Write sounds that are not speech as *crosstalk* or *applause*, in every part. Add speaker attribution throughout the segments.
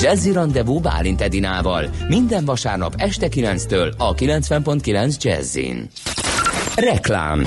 Speaker 1: Jazzy Rendezvú Bálint Edinával minden vasárnap este 9-től a 90.9 Jazzin. Reklám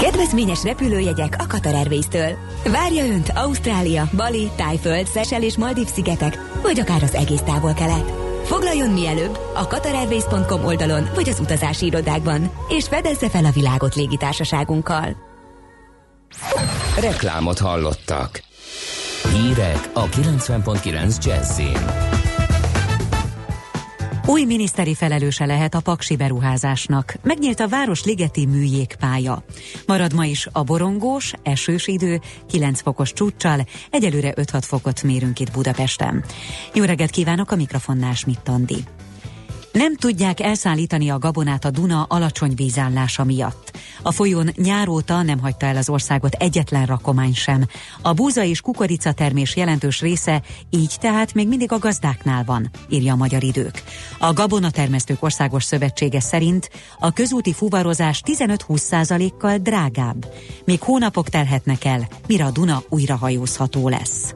Speaker 2: Kedvezményes repülőjegyek a Qatar Airways-től. Várja Önt Ausztrália, Bali, Tájföld, Szesel és Maldív szigetek, vagy akár az egész távol-kelet. Foglaljon mielőbb a qatarairways.com oldalon, vagy az utazási irodákban, és fedezze fel a világot légitársaságunkkal.
Speaker 1: Reklámot hallottak. Hírek a 90.9 Jazzin.
Speaker 3: Új miniszteri felelőse lehet a paksi beruházásnak. Megnyílt a Városligeti műjégpálya. Marad ma is a borongós, esős idő, 9 fokos csúccsal, egyelőre 5-6 fokot mérünk itt Budapesten. Jó reggelt kívánok a mikrofonnál Schmidt Andi. Nem tudják elszállítani a gabonát a Duna alacsony vízállása miatt. A folyón nyáróta nem hagyta el az országot egyetlen rakomány sem. A búza és kukorica termés jelentős része így tehát még mindig a gazdáknál van, írja a Magyar Idők. A Gabona Termesztők Országos Szövetsége szerint a közúti fuvarozás 15-20 kal drágább, még hónapok telhetnek el, mire a Duna újra hajózható lesz.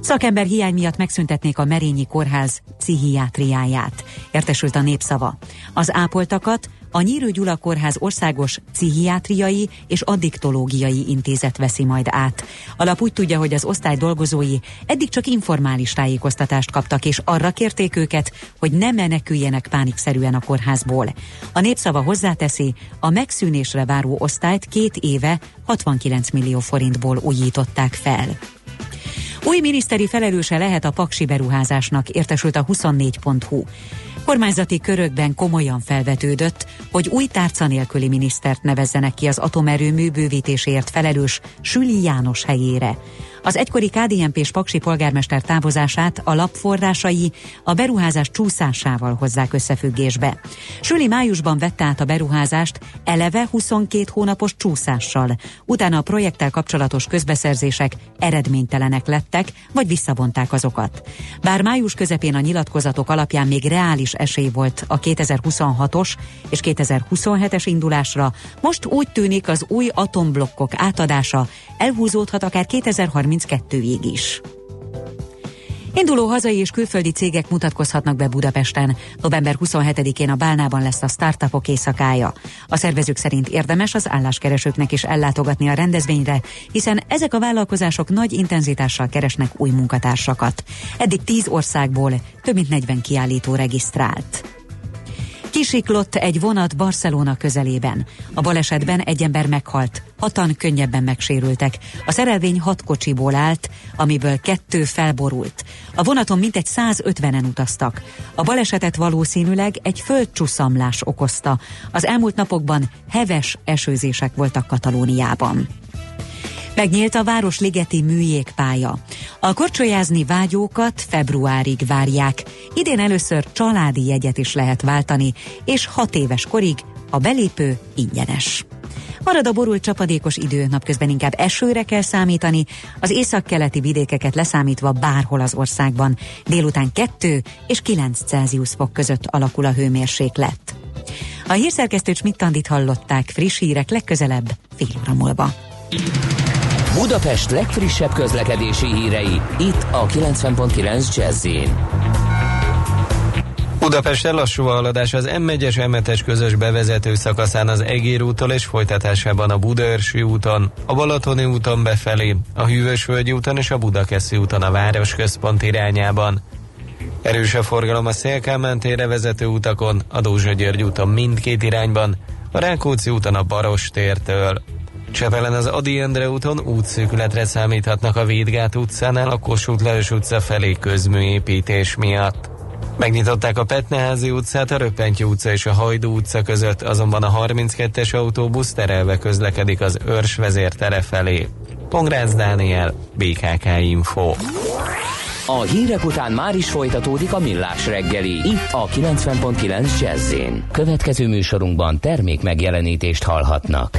Speaker 3: Szakember hiány miatt megszüntetnék a Merényi Kórház pszichiátriáját, értesült a népszava. Az ápoltakat a Nyírő Gyula Kórház országos pszichiátriai és addiktológiai intézet veszi majd át. Alap úgy tudja, hogy az osztály dolgozói eddig csak informális tájékoztatást kaptak, és arra kérték őket, hogy ne meneküljenek pánikszerűen a kórházból. A népszava hozzáteszi, a megszűnésre váró osztályt két éve 69 millió forintból újították fel. Új miniszteri felelőse lehet a paksi beruházásnak, értesült a 24.hu. Kormányzati körökben komolyan felvetődött, hogy új tárca nélküli minisztert nevezzenek ki az atomerőmű bővítésért felelős Süli János helyére. Az egykori kdnp és Paksi polgármester távozását a lapforrásai a beruházás csúszásával hozzák összefüggésbe. Süli májusban vette át a beruházást eleve 22 hónapos csúszással. Utána a projekttel kapcsolatos közbeszerzések eredménytelenek lettek, vagy visszavonták azokat. Bár május közepén a nyilatkozatok alapján még reális esély volt a 2026-os és 2027-es indulásra, most úgy tűnik az új atomblokkok átadása elhúzódhat akár 2032-ig is. Induló hazai és külföldi cégek mutatkozhatnak be Budapesten. November 27-én a Bálnában lesz a startupok éjszakája. A szervezők szerint érdemes az álláskeresőknek is ellátogatni a rendezvényre, hiszen ezek a vállalkozások nagy intenzitással keresnek új munkatársakat. Eddig 10 országból több mint 40 kiállító regisztrált. Kisiklott egy vonat Barcelona közelében. A balesetben egy ember meghalt, hatan könnyebben megsérültek. A szerelvény hat kocsiból állt, amiből kettő felborult. A vonaton mintegy 150-en utaztak. A balesetet valószínűleg egy földcsuszamlás okozta. Az elmúlt napokban heves esőzések voltak Katalóniában. Megnyílt a Városligeti műjégpálya. A korcsolyázni vágyókat februárig várják. Idén először családi jegyet is lehet váltani, és hat éves korig a belépő ingyenes. Marad a borult csapadékos idő, napközben inkább esőre kell számítani, az északkeleti vidékeket leszámítva bárhol az országban. Délután 2 és 9 Celsius fok között alakul a hőmérséklet. A hírszerkesztő Csmittandit hallották friss hírek legközelebb fél óra múlva.
Speaker 1: Budapest legfrissebb közlekedési hírei, itt a 90.9 jazz
Speaker 4: Budapesten lassú a haladás az M1-es M7-es közös bevezető szakaszán az Egér úttól és folytatásában a Budaörsi úton, a Balatoni úton befelé, a Hűvösvölgyi úton és a Budakeszi úton a város központ irányában. Erős a forgalom a Szélkámán térre vezető utakon, a Dózsa György úton mindkét irányban, a Rákóczi úton a Baros tértől. Csepelen az Adi Endre úton útszűkületre számíthatnak a Védgát utcánál a Kossuth Lajos utca felé közműépítés miatt. Megnyitották a Petneházi utcát, a Röppentyű utca és a Hajdú utca között, azonban a 32-es autóbusz terelve közlekedik az Őrs vezértere felé. Pongrácz Dániel, BKK Info.
Speaker 5: A hírek után már is folytatódik a millás reggeli, itt a 90.9 jazz Következő műsorunkban termék megjelenítést hallhatnak.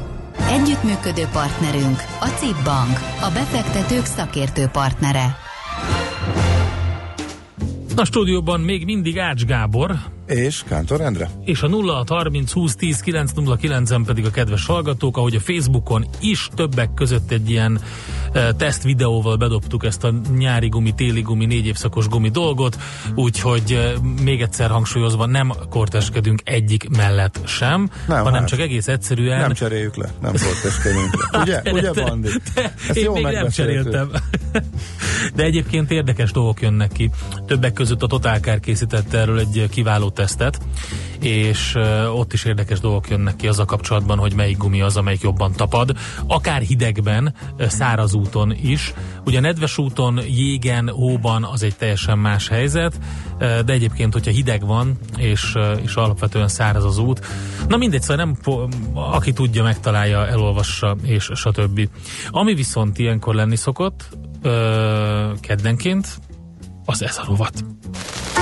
Speaker 6: Együttműködő partnerünk a CIP Bank, a befektetők szakértő partnere.
Speaker 7: A stúdióban még mindig Ács Gábor.
Speaker 8: És Kántor Endre.
Speaker 7: És a 0630 20 10 909 en pedig a kedves hallgatók, ahogy a Facebookon is többek között egy ilyen e, teszt videóval bedobtuk ezt a nyári gumi, téli gumi, négy évszakos gumi dolgot, úgyhogy e, még egyszer hangsúlyozva nem korteskedünk egyik mellett sem, nem, hanem hát. csak egész egyszerűen...
Speaker 8: Nem cseréljük le, nem korteskedünk le. Ugye, *laughs* ugye Bandi?
Speaker 7: Én még nem cseréltem. De egyébként érdekes dolgok jönnek ki. Többek között a Totálkár készítette erről egy kiváló tesztet, és ott is érdekes dolgok jönnek ki az a kapcsolatban, hogy melyik gumi az, amelyik jobban tapad. Akár hidegben, száraz úton is. Ugye nedves úton, jégen, hóban az egy teljesen más helyzet, de egyébként, hogyha hideg van, és, és alapvetően száraz az út, na mindegy, szóval nem, aki tudja, megtalálja, elolvassa, és stb. Ami viszont ilyenkor lenni szokott, keddenként, az ez a rovat.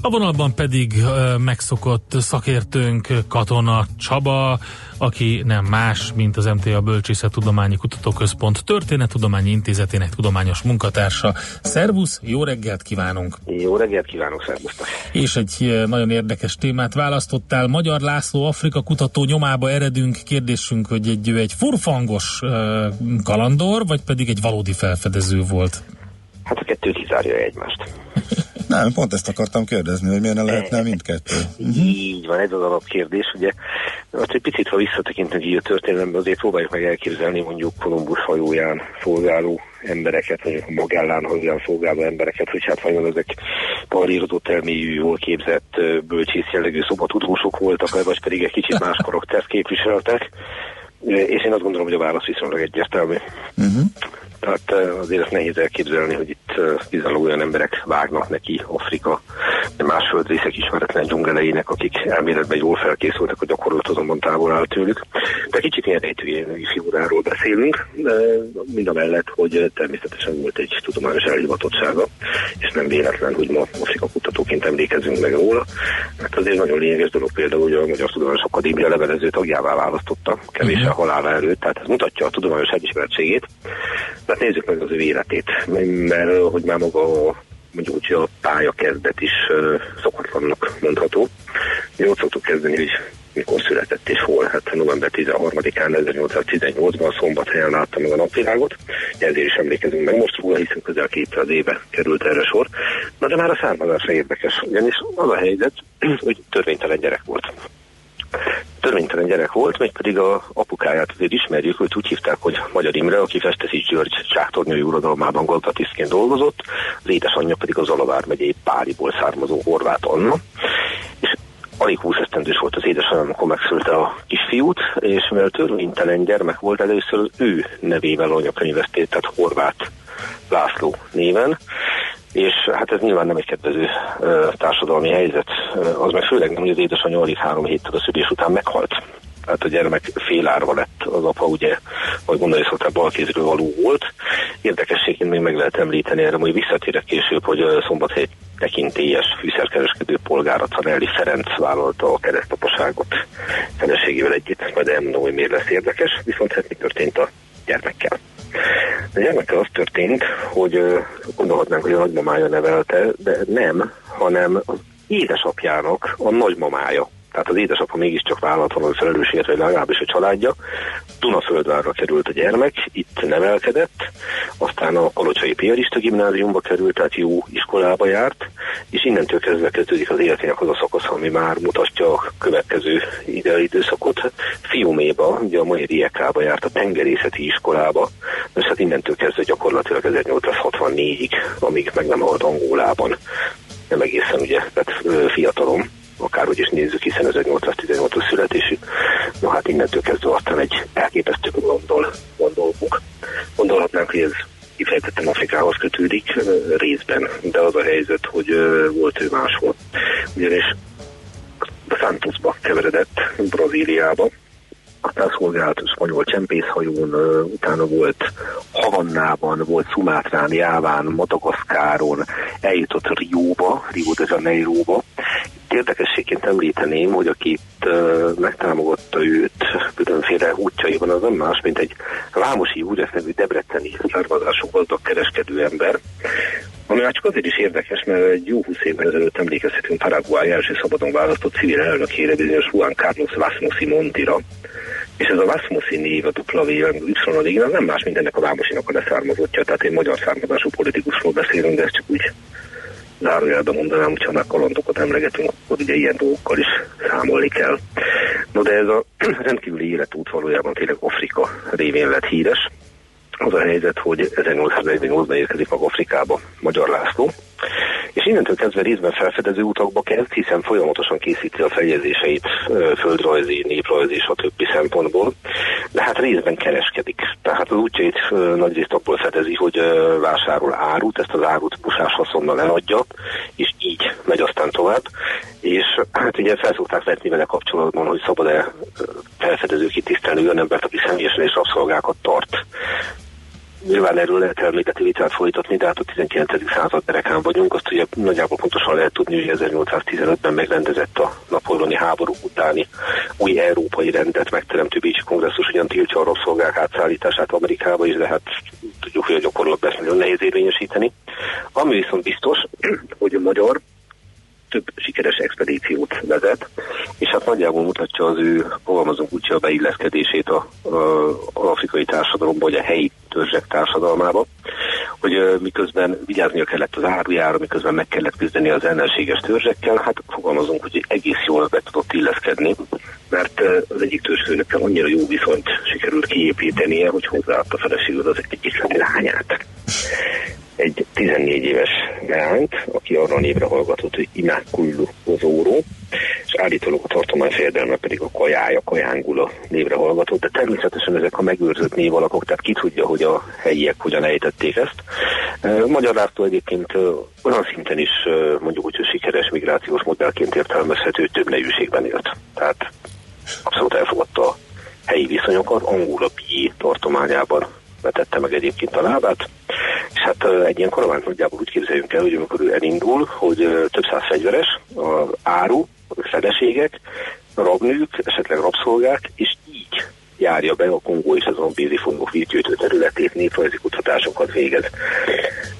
Speaker 7: A vonalban pedig megszokott szakértőnk Katona Csaba, aki nem más, mint az MTA Bölcsészet Tudományi Kutatóközpont Történettudományi Intézetének tudományos munkatársa. Szervusz, jó reggelt kívánunk!
Speaker 9: Jó reggelt kívánok, szervusztok!
Speaker 7: És egy nagyon érdekes témát választottál. Magyar László Afrika kutató nyomába eredünk. Kérdésünk, hogy egy, egy furfangos kalandor, vagy pedig egy valódi felfedező volt?
Speaker 9: Hát a kettő kizárja egymást. *laughs*
Speaker 8: Nem, pont ezt akartam kérdezni, hogy miért lehetne mindkettő.
Speaker 9: Így van, ez az alapkérdés. Ugye, azt egy picit, ha visszatekintünk így a történelembe, azért próbáljuk meg elképzelni mondjuk Kolumbusz hajóján szolgáló embereket, vagy a Magellán hajóján szolgáló embereket, hogy hát vajon ezek parírozott elmélyű, jól képzett, bölcsész jellegű szobatudósok voltak, vagy pedig egy kicsit más karaktert képviseltek. És én azt gondolom, hogy a válasz viszonylag egyértelmű. Uh-huh. Tehát azért ezt nehéz elképzelni, hogy itt bizonyos olyan emberek vágnak neki Afrika, de más földrészek ismeretlen dzsungeleinek, akik elméletben jól felkészültek, a gyakorlat azonban távol áll tőlük. De kicsit ilyen rejtőjénői figuráról beszélünk, de mind a mellett, hogy természetesen volt egy tudományos elhivatottsága, és nem véletlen, hogy ma Afrika kutatóként emlékezünk meg róla. Mert azért nagyon lényeges dolog például, hogy a Magyar Tudományos Akadémia levelező tagjává választotta, kevés a mhm. halála előtt, tehát ez mutatja a tudományos elismertségét. Hát nézzük meg az ő életét, mert hogy már maga mondjuk úgy, a pálya kezdet is uh, szokatlannak mondható. Mi ott szoktuk kezdeni, hogy mikor született és hol. Hát november 13-án 1818-ban szombathelyen látta meg a napvilágot. Ezért is emlékezünk meg most róla, hiszen közel 200 éve került erre sor. Na de már a származása érdekes, ugyanis az a helyzet, hogy törvénytelen gyerek volt törvénytelen gyerek volt, még pedig a apukáját azért ismerjük, hogy úgy hívták, hogy Magyar Imre, aki Festesi György csáktornyai uradalmában gazdatisztként dolgozott, az édesanyja pedig az Alavár megyei Páliból származó Horváth Anna. És alig 20 esztendős volt az édesanyja, amikor megszülte a kisfiút, és mivel törvénytelen gyermek volt, először ő nevével anyakönyvesztét, tehát Horváth László néven, és hát ez nyilván nem egy kedvező társadalmi helyzet, az meg főleg nem, hogy az édesanyja alig három héttel a szülés után meghalt. Tehát a gyermek félárva lett az apa, ugye, vagy mondani szokták, balkézről való volt. Érdekességként még meg lehet említeni erre, hogy visszatérek később, hogy szombathely tekintélyes fűszerkereskedő polgára Canelli Ferenc vállalta a keresztapaságot feleségével együtt, majd elmondom, hogy miért lesz érdekes, viszont hát mi történt a gyermekkel. A gyermekkel az történt, hogy gondolhatnánk, hogy a nagymamája nevelte, de nem, hanem az édesapjának a nagymamája tehát az édesapa mégiscsak vállalatlanul felelősségért, vagy legalábbis a családja. Dunaföldvárra került a gyermek, itt nevelkedett, aztán a Kalocsai Piarista gimnáziumba került, tehát jó iskolába járt, és innentől kezdve kezdődik az életének az a szakasz, ami már mutatja a következő ide időszakot. Fiuméba, ugye a mai Riekába járt a tengerészeti iskolába, és hát innentől kezdve gyakorlatilag 1864-ig, amíg meg nem halt Angolában nem egészen ugye, tehát fiatalom, akárhogy is nézzük, hiszen 1818-as születésű. No hát innentől kezdve aztán egy elképesztő gondol, gondolunk. Gondolhatnánk, hogy ez részben, de az a helyzet, hogy volt ő máshol. Ugyanis Santosba keveredett Brazíliába, aztán szolgált spanyol csempészhajón, utána volt Havannában, volt Szumátrán, Jáván, Madagaszkáron, eljutott Rióba, Rio de Janeiroba. Érdekességként említeném, hogy akit megtámogatta őt különféle útjaiban, az nem más, mint egy Vámosi József nevű debreceni származású gazdag kereskedő ember, ami már csak azért is érdekes, mert egy jó húsz évvel ezelőtt emlékezhetünk Paraguay első szabadon választott civil elnökére, bizonyos Juan Carlos Vasmosi Montira, és ez a Vasmusi név, a W, Y, az nem más, mint ennek a Vámosinak a leszármazottja, tehát én magyar származású politikusról beszélünk, de ez csak úgy zárójelben mondanám, hogyha már kalandokat emlegetünk, akkor ugye ilyen dolgokkal is számolni kell. No de ez a *clears throat* rendkívüli életút valójában tényleg Afrika révén lett híres. Az a helyzet, hogy 1848-ban érkezik meg Afrikába Magyar László, és innentől kezdve részben felfedező utakba kezd, hiszen folyamatosan készíti a feljegyzéseit földrajzi, néprajzi többi szempontból, de hát részben kereskedik. Tehát az útjait nagyrészt abból fedezi, hogy vásárol árut, ezt az árut busás haszonnal eladja, és így megy aztán tovább. És hát ugye felszokták vetni vele kapcsolatban, hogy szabad-e felfedező kitisztelni olyan embert, aki személyesen és rabszolgákat tart Nyilván erről lehet elmélyíteni vitát folytatni, de hát a 19. század derekán vagyunk, azt ugye nagyjából pontosan lehet tudni, hogy 1815-ben megrendezett a napoloni háború utáni új európai rendet megteremtő Bécsi kongresszus, ugyan tiltja a rabszolgák átszállítását Amerikába is, de hát tudjuk, hogy a gyakorlatban ezt nagyon nehéz érvényesíteni. Ami viszont biztos, hogy a magyar több sikeres expedíciót vezet, és hát nagyjából mutatja az ő, fogalmazunk úgy, a beilleszkedését a, a, a afrikai társadalomba, vagy a helyi törzsek társadalmába, hogy miközben vigyáznia kellett az árujára, miközben meg kellett küzdeni az ellenséges törzsekkel, hát fogalmazunk, hogy egész jól be tudott illeszkedni, mert az egyik törzsfőnökkel annyira jó viszonyt sikerült kiépítenie, hogy hozzáadta feleségül az egyik lányát egy 14 éves leányt, aki arra a névre hallgatott, hogy Imákullu Ozóró, és állítólag a tartomány fejedelme pedig a Kajája, Kajángula névre hallgatott, de természetesen ezek a megőrzött névalakok, tehát ki tudja, hogy a helyiek hogyan ejtették ezt. Magyar László egyébként olyan szinten is mondjuk úgy, hogy sikeres migrációs modellként értelmezhető, több nejűségben élt. Tehát abszolút elfogadta a helyi viszonyokat, Angula Pi tartományában vetette meg egyébként a lábát, és hát egy ilyen karavánt nagyjából úgy képzeljünk el, hogy amikor ő elindul, hogy több száz fegyveres, az áru, a feleségek, rabnők, esetleg rabszolgák, és így járja be a Kongó és az Zambézi fongok vízgyűjtő területét, néprajzi kutatásokat végez.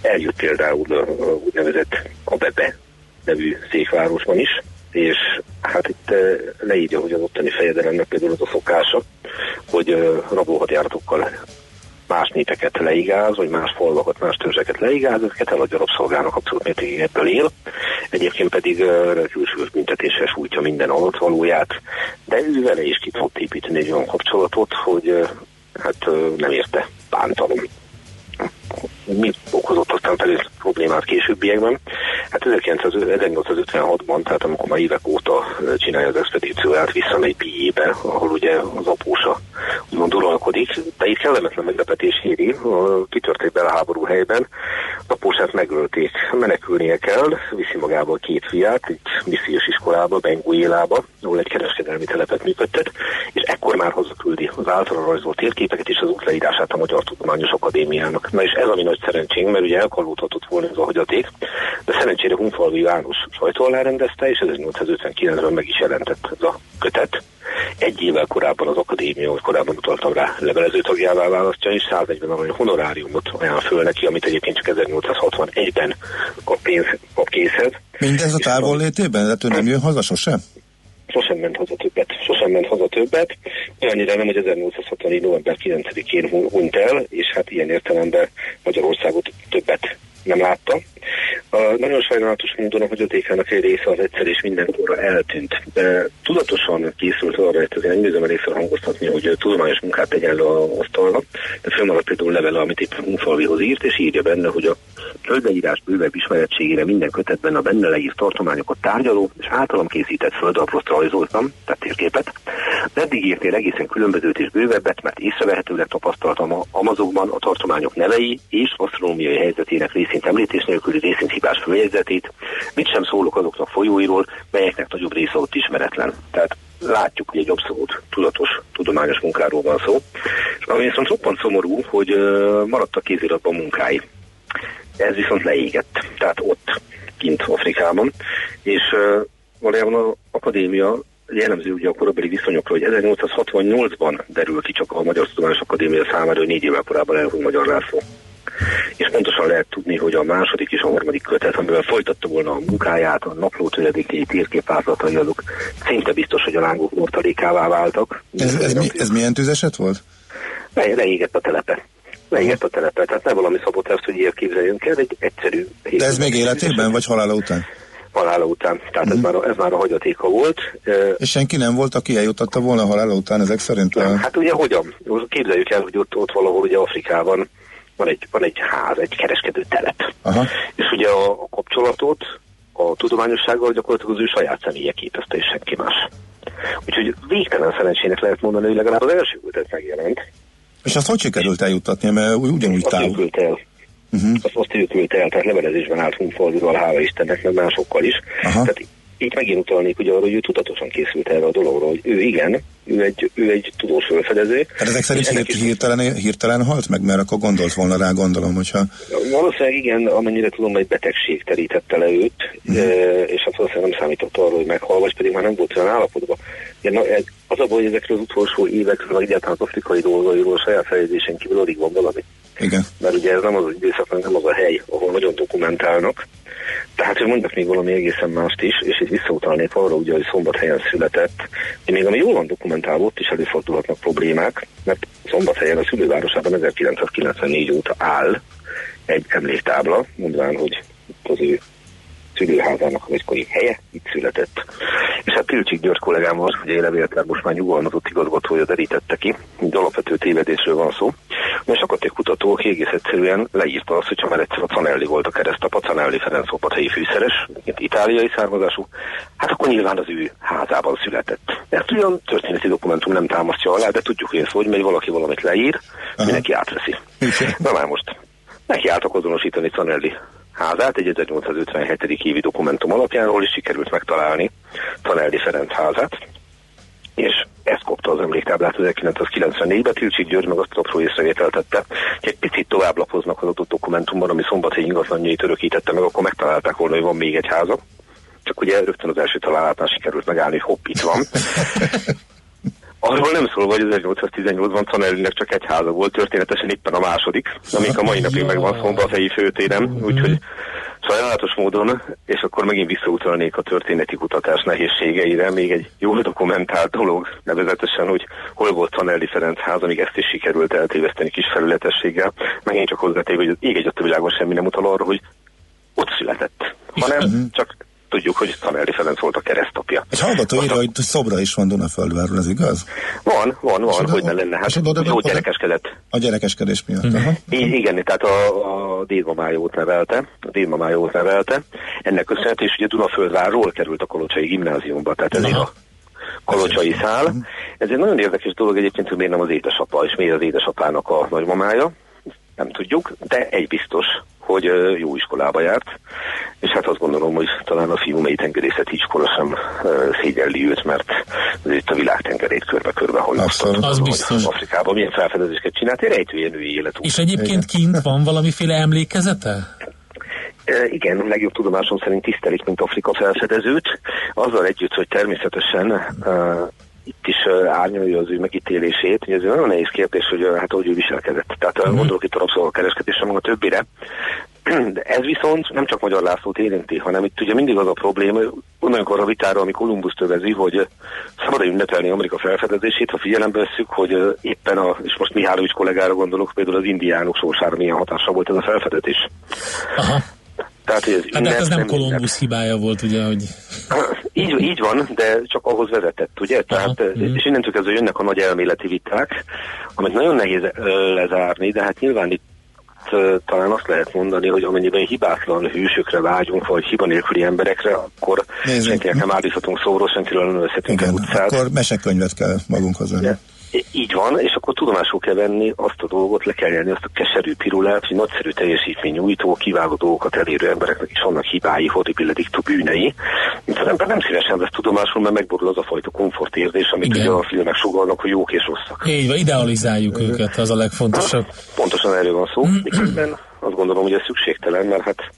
Speaker 9: Eljut például a úgynevezett Abebe nevű székvárosban is, és hát itt leírja, hogy az ottani fejedelemnek például az a szokása, hogy rabolhatjáratokkal más népeket leigáz, vagy más falvakat, más törzseket leigáz, ezeket eladja rabszolgának abszolút mértékig ebből él. Egyébként pedig külsős büntetéssel sújtja minden valóját, de ő vele is ki tudott építeni egy olyan kapcsolatot, hogy hát nem érte bántalom mi okozott aztán pedig problémát későbbiekben. Hát 1856-ban, tehát amikor már évek óta csinálja az expedícióját, visszamegy Pijébe, ahol ugye az apósa úgymond uralkodik, de itt kellemetlen meglepetés éri, kitörték bele a háború helyben, a apósát megölték, menekülnie kell, viszi magával két fiát, egy missziós iskolába, Benguélába, ahol egy kereskedelmi telepet működtet, és ekkor már hazaküldi az általa rajzolt térképeket és az útleírását a Magyar Tudományos Akadémiának. Na és ez a mi nagy szerencsénk, mert ugye elkalódhatott volna ez a hagyaték, de szerencsére Hunfalvi János sajtó alá rendezte, és 1859-ben meg is jelentett ez a kötet. Egy évvel korábban az akadémia, hogy korábban utaltam rá, levelező tagjává választja, és 140 arany honoráriumot ajánl föl neki, amit egyébként csak 1861-ben kap, pénz, kap készhez.
Speaker 8: Mindez a távol létében? Tehát ő nem jön haza sosem?
Speaker 9: Sosem ment haza többet, sosem ment haza többet, olyannyira nem, hogy 1860. november 9-én hunyt el, és hát ilyen értelemben Magyarországot többet nem látta. A nagyon sajnálatos módon a hagyatékának egy része az egyszer és mindenkorra eltűnt. De tudatosan készült arra, hogy azért nem először hangoztatni, hogy tudományos munkát tegyen le a asztalra, de fölmaradt például levele, amit éppen Hunfalvihoz írt, és írja benne, hogy a földleírás bővebb ismeretségére minden kötetben a benne leírt tartományokat tárgyaló és általam készített földaproszt rajzoltam, tehát térképet, Eddig írtél egészen különbözőt és bővebbet, mert észrevehetőleg tapasztaltam a Amazokban a tartományok nevei és asztronómiai helyzetének részint említés nélküli részint hibás följegyzetét, mit sem szólok azoknak folyóiról, melyeknek nagyobb része ott ismeretlen. Tehát látjuk, hogy egy abszolút tudatos tudományos munkáról van szó. És ami viszont roppant szomorú, hogy uh, maradtak kéziratban munkái. Ez viszont leégett, tehát ott, kint Afrikában, és valójában az akadémia jellemző ugye a korabeli viszonyokról, hogy 1868-ban derül ki csak a Magyar Tudományos Akadémia számára, hogy négy évvel korábban elhunyt Magyar László. És pontosan lehet tudni, hogy a második és a harmadik kötet, amivel folytatta volna a munkáját, a napló töredékei, térképázlatai, azok szinte biztos, hogy a lángok mortalékává váltak.
Speaker 8: Ez, ez, mi, ez milyen tüzeset volt?
Speaker 9: Le, leégett a telepe. Leégett a telepe, tehát nem valami szabotás, hogy ilyet képzeljünk el, egy egyszerű...
Speaker 8: De ez még életében, vagy halála után?
Speaker 9: halála után. Tehát ez, mm. már, a, ez már a hagyatéka volt.
Speaker 8: És senki nem volt, aki eljutatta volna a halála után ezek szerint?
Speaker 9: Nem, hát ugye hogyan? Képzeljük el, hogy ott, ott valahol ugye Afrikában van egy, van egy ház, egy kereskedő telep. Aha. És ugye a, a kapcsolatot a tudományossággal gyakorlatilag az ő saját személye képezte, és senki más. Úgyhogy végtelen szerencsének lehet mondani, hogy legalább az első kötet megjelent.
Speaker 8: És azt hogy sikerült eljuttatni, mert ugyanúgy távol?
Speaker 9: el. Uh-huh. Azt, azt ő küldte el, tehát levelezésben állt Hunfaldival, hála Istennek, meg másokkal is. Aha. Tehát itt megint utalnék ugye arra, hogy ő tudatosan készült erre a dologról, hogy ő igen, ő egy, ő egy tudós felfedező.
Speaker 8: Hát ezek szerint hírt, hirtelen, hirtelen halt meg, mert akkor gondolt volna rá, gondolom, hogyha...
Speaker 9: Valószínűleg igen, amennyire tudom, egy betegség terítette le őt, uh-huh. és hát valószínűleg nem számított arra, hogy meghal, vagy pedig már nem volt olyan állapotban. Ja, az a baj, hogy ezekről az utolsó évekről, vagy egyáltalán az afrikai dolgairól a saját fejezésen kívül alig van valami.
Speaker 8: Igen.
Speaker 9: Mert ugye ez nem az időszak, nem az a hely, ahol nagyon dokumentálnak. Tehát, hogy mondjak még valami egészen mást is, és itt visszautalnék arra, ugye, hogy szombathelyen született, hogy még ami jól van dokumentálva, ott is előfordulhatnak problémák, mert szombathelyen a szülővárosában 1994 óta áll egy emléktábla, mondván, hogy az ő szülőházának a egykori helye, itt született. És hát Tilcsik György kollégám az, hogy élevéltel most már nyugalmazott igazgatója derítette ki, hogy alapvető tévedésről van szó. És akkor egy kutató, egész egyszerűen leírta azt, hogyha már egyszer a Canelli volt a keresztapa, Canelli Ferenc helyi fűszeres, itáliai származású, hát akkor nyilván az ő házában született. Ezt ugyan történeti dokumentum nem támasztja alá, de tudjuk, hogy ez hogy megy, valaki valamit leír, Aha. mindenki átveszi. Na már most neki álltak azonosítani Canelli házát, egy 1857. évi dokumentum alapján, ahol is sikerült megtalálni Taneldi Ferenc házát, és ezt kopta az emléktáblát 1994-ben, Tilcsik György meg azt apró észrevételt tette, hogy egy picit tovább lapoznak az adott dokumentumban, ami szombathelyi ingatlanjait örökítette meg, akkor megtalálták volna, hogy van még egy háza. Csak ugye rögtön az első találatnál sikerült megállni, hogy hopp, itt van. *laughs* Arról nem szól, hogy 1818-ban Canellinek csak egy háza volt, történetesen éppen a második, amik a mai napig megvan szombathelyi főtéren, úgyhogy sajnálatos módon, és akkor megint visszautalnék a történeti kutatás nehézségeire, még egy jól dokumentált dolog, nevezetesen, hogy hol volt Tanelli Ferenc ház, amíg ezt is sikerült eltéveszteni kis felületességgel. Megint csak hozzáték, hogy az ég egy a világon semmi nem utal arra, hogy ott született, hanem csak tudjuk, hogy Tanelli Ferenc volt a keresztapja.
Speaker 8: Egy hallgató írja, hogy szobra is van Dunaföldváról, ez igaz?
Speaker 9: Van, van, van, hogy ne lenne. Hát jó gyerekeskedett.
Speaker 8: A gyerekeskedés miatt. Uh-huh.
Speaker 9: I- igen, tehát a, a dédmamájót nevelte, a dédmamájót nevelte. Ennek köszönhető, és ugye Dunaföldvárról került a Kolocsai gimnáziumba, tehát ez a kolocsai szál. Uh-huh. Ez egy nagyon érdekes dolog egyébként, hogy miért nem az édesapa, és miért az édesapának a nagymamája nem tudjuk, de egy biztos, hogy jó iskolába járt, és hát azt gondolom, hogy talán a fiú mély tengerészeti iskola sem szégyelli őt, mert itt a világtengerét körbe-körbe
Speaker 7: hajlasztott. Az biztos.
Speaker 9: Afrikában milyen felfedezéseket csinált, egy rejtője női életút.
Speaker 7: És egyébként kint van valamiféle emlékezete?
Speaker 9: Igen, legjobb tudomásom szerint tisztelik, mint Afrika felfedezőt, azzal együtt, hogy természetesen itt is árnyalja az ő megítélését, hogy ez egy nagyon nehéz kérdés, hogy hát hogy ő viselkedett. Tehát uh-huh. gondolok itt a rabszolgakereskedésre, meg a többire. De ez viszont nem csak Magyar Lászlót érinti, hanem itt ugye mindig az a probléma, olyankor a vitára, ami Kolumbusz tövezi, hogy szabad ünnepelni Amerika felfedezését, ha figyelembe veszük, hogy éppen a, és most Mihálovics kollégára gondolok, például az indiánok sorsára milyen hatással volt ez a felfedezés.
Speaker 7: Aha. Tehát, hogy ez, hát de ez nem Kolumbusz hibája volt, ugye, hogy... *clears throat*
Speaker 9: Így, így van, de csak ahhoz vezetett, ugye? Tehát, Aha. és innentől kezdve jönnek a nagy elméleti viták, amit nagyon nehéz lezárni, de hát nyilván itt talán azt lehet mondani, hogy amennyiben hibátlan hősökre vágyunk, vagy hiba nélküli emberekre, akkor senkinek nem állíthatunk szóról, senkiről nem
Speaker 8: összetünk utcát. akkor mesekönyvet kell magunkhoz venni.
Speaker 9: Így van, és akkor tudomásul kell venni azt a dolgot, le kell jelni azt a keserű pirulát, hogy nagyszerű teljesítmény nyújtó, kiváló dolgokat elérő embereknek is vannak hibái, horribil addictu bűnei. Mint az ember nem szívesen vesz tudomásul, mert megborul az a fajta komfortérzés, amit Igen. ugye a filmek sugalnak, hogy jók és rosszak.
Speaker 7: Így van, idealizáljuk őket, az a legfontosabb.
Speaker 9: Pontosan erről van szó. Mm azt gondolom, hogy ez szükségtelen, mert hát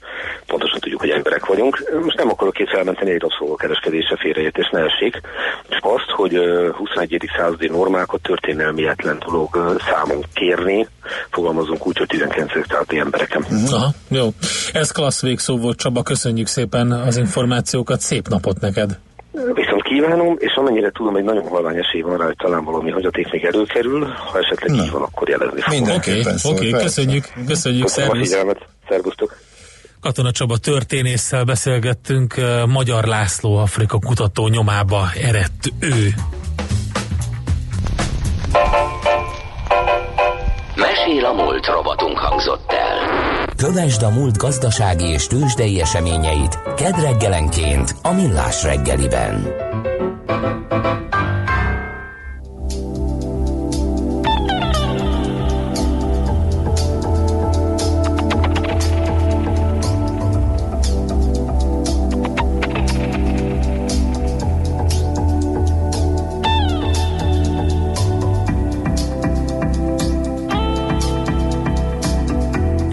Speaker 9: pontosan tudjuk, hogy emberek vagyunk. Most nem akarok itt felmenteni egy kereskedése félreértés ne essék, csak azt, hogy 21. századi normákat történelmietlen dolog számon kérni, fogalmazunk úgy, hogy 19. századi embereken.
Speaker 7: Aha, jó. Ez klassz végszó volt, Csaba, köszönjük szépen az információkat, szép napot neked!
Speaker 9: Viszont kívánom, és amennyire tudom, egy nagyon halvány esély van rá, hogy talán valami hagyaték még előkerül, ha esetleg Na. így van, akkor jelezni
Speaker 7: fogom. Oké, okay, okay, köszönjük, köszönjük,
Speaker 9: szervusz. figyelmet, szervusztok.
Speaker 7: Katona Csaba történésszel beszélgettünk, Magyar László Afrika kutató nyomába eredt ő.
Speaker 1: Mesél a múlt robotunk hangzott el. Kövesd a múlt gazdasági és tőzsdei eseményeit kedd reggelenként a Millás reggeliben.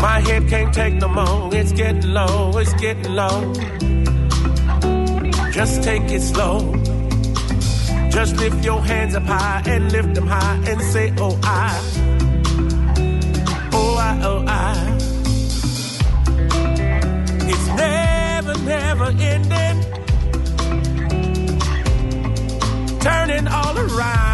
Speaker 10: My head can't take no more. It's getting low, it's getting low. Just take it slow. Just lift your hands up high and lift them high and say, Oh, I. Oh, I, oh, I. It's never, never ending. Turning all around.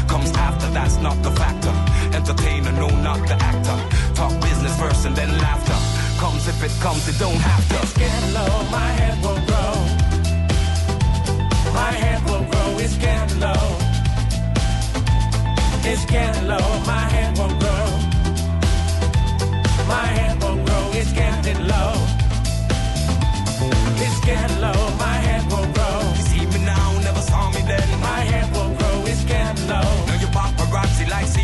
Speaker 11: Comes after, that's not the factor entertainer, no, not the actor. Talk business first and then laughter. Comes if it comes, it don't have to.
Speaker 10: It's getting low, my head will grow. My head will grow, it's getting low. It's getting low, my head will grow. My head will grow, it's getting low. It's getting low,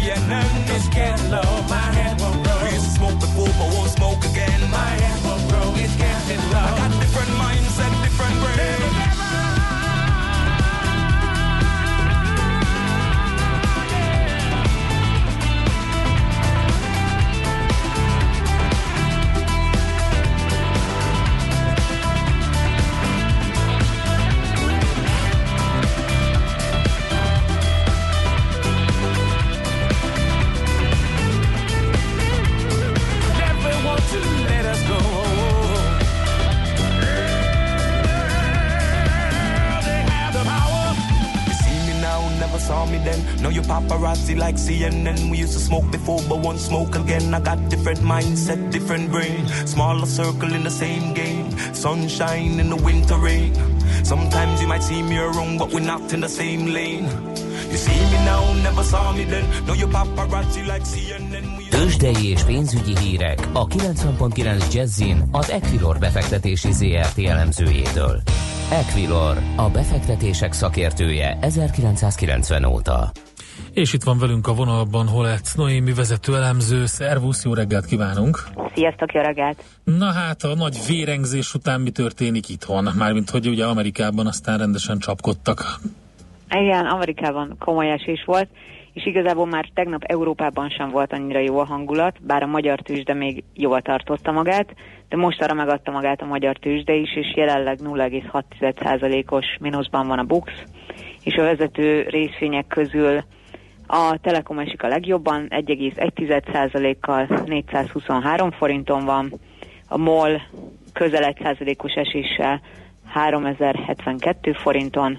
Speaker 11: CNN.
Speaker 10: It's getting low, my
Speaker 12: like CNN. We used to smoke before, but won't smoke again. I got different mindset, different brain. Smaller circle in the same game. Sunshine in the winter rain. Sometimes you might see me wrong, but we're not in the same lane. You see me now, never saw me then. No, you paparazzi like CNN.
Speaker 1: Tőzsdei és pénzügyi hírek a 90.9 Jazzin az Equilor befektetési ZRT elemzőjétől. Equilor, a befektetések szakértője 1990 óta.
Speaker 7: És itt van velünk a vonalban Holec Noémi vezető elemző. Szervusz, jó reggelt kívánunk!
Speaker 13: Sziasztok, jó reggelt!
Speaker 7: Na hát a nagy vérengzés után mi történik itthon? Mármint, hogy ugye Amerikában aztán rendesen csapkodtak.
Speaker 13: Igen, Amerikában komoly esés volt, és igazából már tegnap Európában sem volt annyira jó a hangulat, bár a magyar tőzsde még jól tartotta magát, de most arra megadta magát a magyar tőzsde is, és jelenleg 0,6%-os mínuszban van a BUX, és a vezető részvények közül a Telekom esik a legjobban, 1,1%-kal 423 forinton van, a MOL közel 1%-os eséssel 3072 forinton,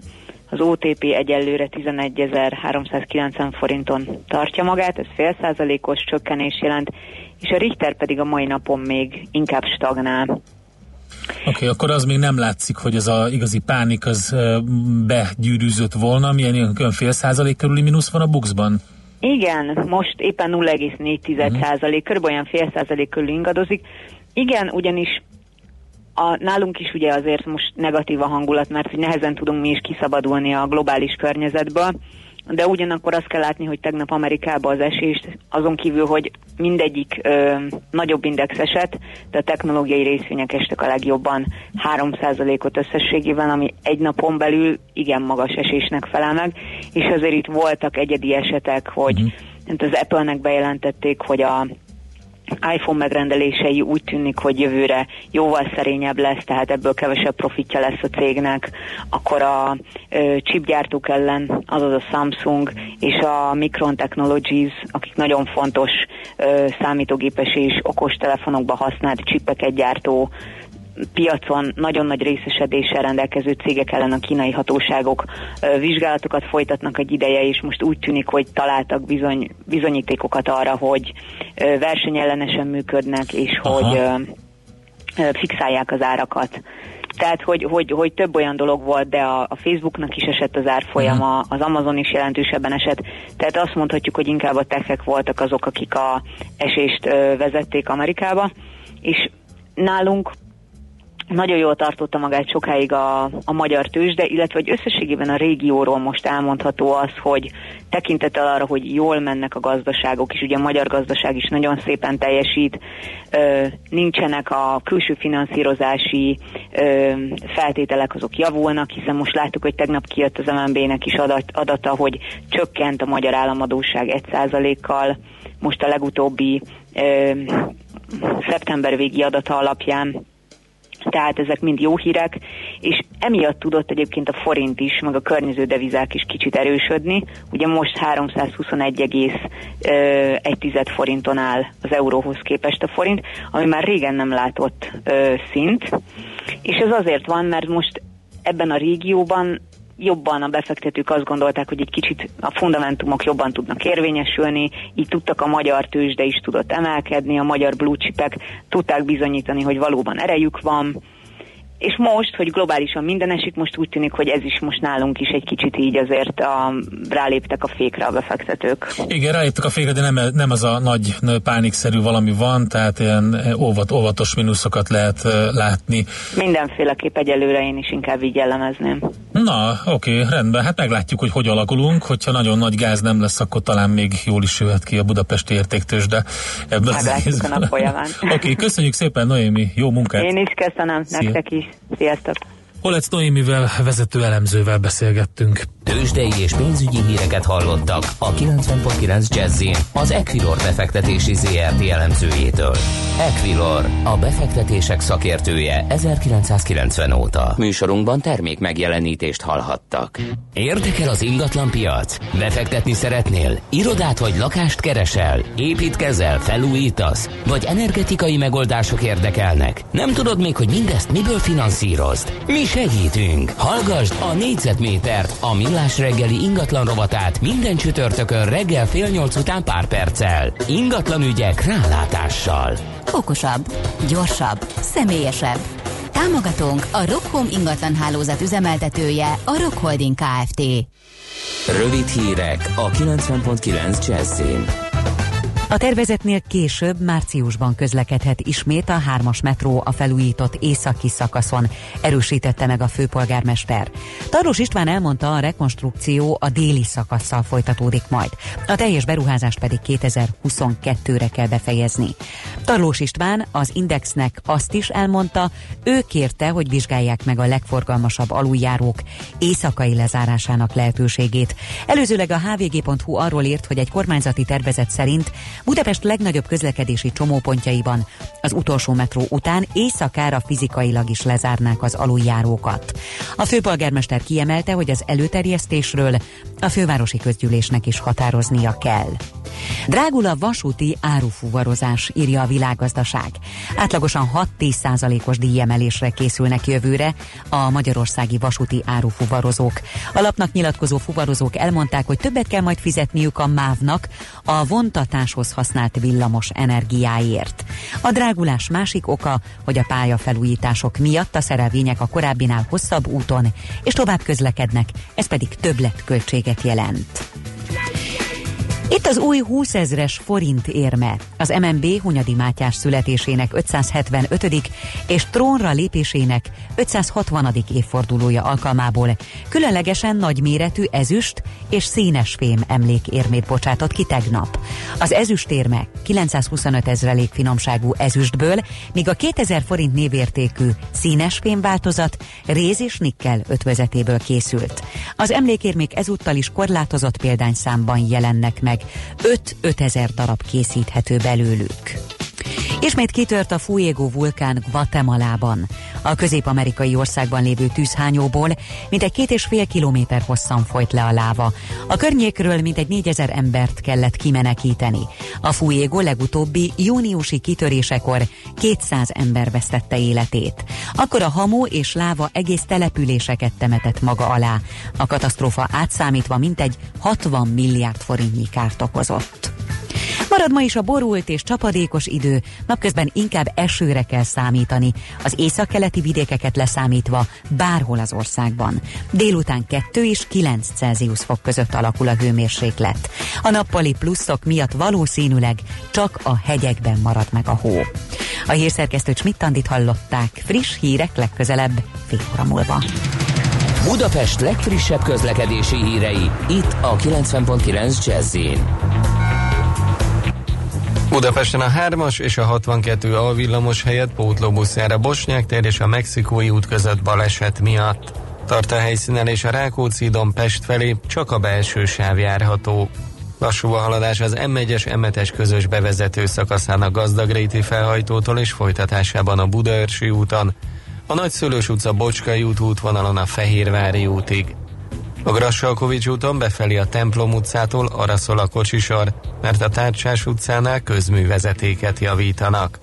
Speaker 13: az OTP egyelőre 11.390 forinton tartja magát, ez fél százalékos csökkenés jelent, és a Richter pedig a mai napon még inkább stagnál. Oké,
Speaker 7: okay, akkor az még nem látszik, hogy ez a igazi pánik az begyűrűzött volna, milyen ilyen fél százalék körüli mínusz van a buxban?
Speaker 13: Igen, most éppen 0,4 százalék, uh-huh. olyan fél százalék körül ingadozik. Igen, ugyanis a, nálunk is ugye azért most negatív a hangulat, mert hogy nehezen tudunk mi is kiszabadulni a globális környezetből, de ugyanakkor azt kell látni, hogy tegnap Amerikában az esést, azon kívül, hogy mindegyik ö, nagyobb index eset, de a technológiai részvények estek a legjobban 3%-ot összességében, ami egy napon belül igen magas esésnek felel meg, és azért itt voltak egyedi esetek, hogy uh-huh. az Apple-nek bejelentették, hogy a iPhone megrendelései úgy tűnik, hogy jövőre jóval szerényebb lesz, tehát ebből kevesebb profitja lesz a cégnek, akkor a ö, chipgyártók ellen, azaz a Samsung és a Micron Technologies, akik nagyon fontos ö, számítógépes és okostelefonokba használt csipeket gyártó piacon nagyon nagy részesedéssel rendelkező cégek ellen a kínai hatóságok vizsgálatokat folytatnak egy ideje, és most úgy tűnik, hogy találtak bizony, bizonyítékokat arra, hogy versenyellenesen működnek, és Aha. hogy fixálják az árakat. Tehát, hogy, hogy, hogy több olyan dolog volt, de a, a Facebooknak is esett az árfolyama, az Amazon is jelentősebben esett. Tehát azt mondhatjuk, hogy inkább a techek voltak azok, akik a esést ö, vezették Amerikába. És nálunk nagyon jól tartotta magát sokáig a, a magyar tőzsde, illetve hogy összességében a régióról most elmondható az, hogy tekintettel arra, hogy jól mennek a gazdaságok, és ugye a magyar gazdaság is nagyon szépen teljesít, nincsenek a külső finanszírozási feltételek, azok javulnak, hiszen most láttuk, hogy tegnap kijött az MNB-nek is adat, adata, hogy csökkent a magyar államadóság 1%-kal, most a legutóbbi ö, szeptember végi adata alapján tehát ezek mind jó hírek, és emiatt tudott egyébként a forint is, meg a környező devizák is kicsit erősödni. Ugye most 321,1 forinton áll az euróhoz képest a forint, ami már régen nem látott szint, és ez azért van, mert most ebben a régióban jobban a befektetők azt gondolták, hogy egy kicsit a fundamentumok jobban tudnak érvényesülni, így tudtak a magyar tőzsde is tudott emelkedni, a magyar blue tudták bizonyítani, hogy valóban erejük van, és most, hogy globálisan minden esik, most úgy tűnik, hogy ez is most nálunk is egy kicsit így azért a, ráléptek a fékre a befektetők.
Speaker 7: Igen, ráléptek a fékre, de nem, nem az a nagy pánikszerű valami van, tehát ilyen óvat, óvatos mínuszokat lehet uh, látni.
Speaker 13: Mindenféleképp egyelőre én is inkább így jellemezném.
Speaker 7: Na, oké, rendben, hát meglátjuk, hogy hogy alakulunk, hogyha nagyon nagy gáz nem lesz, akkor talán még jól is jöhet ki a budapesti értéktős, de
Speaker 13: ebből Meglátjuk a nap
Speaker 7: Oké, köszönjük szépen, Noémi, jó munkát!
Speaker 13: Én is köszönöm, Szia. nektek is. Sziasztok!
Speaker 7: Holec Noémivel, vezető elemzővel beszélgettünk.
Speaker 1: Tőzsdei és pénzügyi híreket hallottak a 90.9 jazz az Equilor befektetési ZRT elemzőjétől. Equilor, a befektetések szakértője 1990 óta. Műsorunkban termék megjelenítést hallhattak. Érdekel az ingatlan piac? Befektetni szeretnél? Irodát vagy lakást keresel? Építkezel? Felújítasz? Vagy energetikai megoldások érdekelnek? Nem tudod még, hogy mindezt miből finanszírozd? Mi segítünk! Hallgasd a négyzetmétert, a millás reggeli ingatlan rovatát minden csütörtökön reggel fél nyolc után pár perccel. Ingatlan ügyek rálátással.
Speaker 6: Okosabb, gyorsabb, személyesebb. Támogatónk a Rockhome ingatlan hálózat üzemeltetője, a Rock Holding Kft.
Speaker 1: Rövid hírek a 90.9 Jazzin.
Speaker 3: A tervezetnél később márciusban közlekedhet ismét a hármas metró a felújított északi szakaszon, erősítette meg a főpolgármester. Tarlós István elmondta, a rekonstrukció a déli szakasszal folytatódik majd. A teljes beruházást pedig 2022-re kell befejezni. Tarlós István az Indexnek azt is elmondta, ő kérte, hogy vizsgálják meg a legforgalmasabb aluljárók éjszakai lezárásának lehetőségét. Előzőleg a hvg.hu arról írt, hogy egy kormányzati tervezet szerint Budapest legnagyobb közlekedési csomópontjaiban az utolsó metró után éjszakára fizikailag is lezárnák az aluljárókat. A főpolgármester kiemelte, hogy az előterjesztésről a fővárosi közgyűlésnek is határoznia kell. Drágul a vasúti árufuvarozás, írja a világgazdaság. Átlagosan 6-10 százalékos díjemelésre készülnek jövőre a magyarországi vasúti árufuvarozók. A lapnak nyilatkozó fuvarozók elmondták, hogy többet kell majd fizetniük a mávnak a vontatáshoz használt villamos energiáért. A drágulás másik oka, hogy a pályafelújítások miatt a szerelvények a korábbinál hosszabb úton és tovább közlekednek, ez pedig többletköltséget jelent. Itt az új 20 ezres forint érme, az MNB Hunyadi Mátyás születésének 575. és trónra lépésének 560. évfordulója alkalmából különlegesen nagyméretű ezüst és színes fém emlékérmét bocsátott ki tegnap. Az ezüstérme 925 ezrelék finomságú ezüstből, míg a 2000 forint névértékű színes fém változat réz és nikkel ötvözetéből készült. Az emlékérmék ezúttal is korlátozott példányszámban jelennek meg, 5-5 ezer darab készíthető belőlük. Ismét kitört a Fuego vulkán Guatemalában. A közép-amerikai országban lévő tűzhányóból mintegy két és fél kilométer hosszan folyt le a láva. A környékről mintegy négyezer embert kellett kimenekíteni. A Fuego legutóbbi júniusi kitörésekor 200 ember vesztette életét. Akkor a hamu és láva egész településeket temetett maga alá. A katasztrófa átszámítva mintegy 60 milliárd forintnyi kárt okozott. Marad ma is a borult és csapadékos idő, napközben inkább esőre kell számítani, az északkeleti vidékeket leszámítva bárhol az országban. Délután 2 és 9 Celsius fok között alakul a hőmérséklet. A nappali pluszok miatt valószínűleg csak a hegyekben marad meg a hó. A hírszerkesztő Csmittandit hallották, friss hírek legközelebb fél óra múlva.
Speaker 1: Budapest legfrissebb közlekedési hírei, itt a 90.9 jazz
Speaker 4: Budapesten a 3-as és a 62 A villamos helyett pótlóbuszára Bosnyák tér és a Mexikói út között baleset miatt. Tart a helyszínen és a rákóczi Pest felé csak a belső sáv járható. Lassú a haladás az M1-es M7-es közös bevezető szakaszának Gazdagréti felhajtótól és folytatásában a Budaörsi úton, a Nagyszülős utca Bocskai út útvonalon a Fehérvári útig. A Grassalkovics úton befelé a Templom utcától arra szól a kocsisor, mert a Tárcsás utcánál közművezetéket javítanak.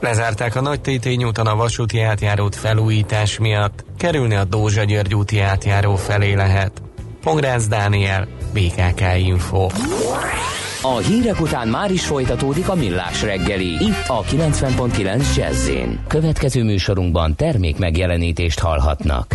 Speaker 4: Lezárták a Nagy Tétény úton a vasúti átjárót felújítás miatt, kerülni a Dózsa György úti átjáró felé lehet. Pongrász Dániel, BKK Info.
Speaker 1: A hírek után már is folytatódik a millás reggeli, itt a 90.9 jazz Következő műsorunkban termék megjelenítést hallhatnak.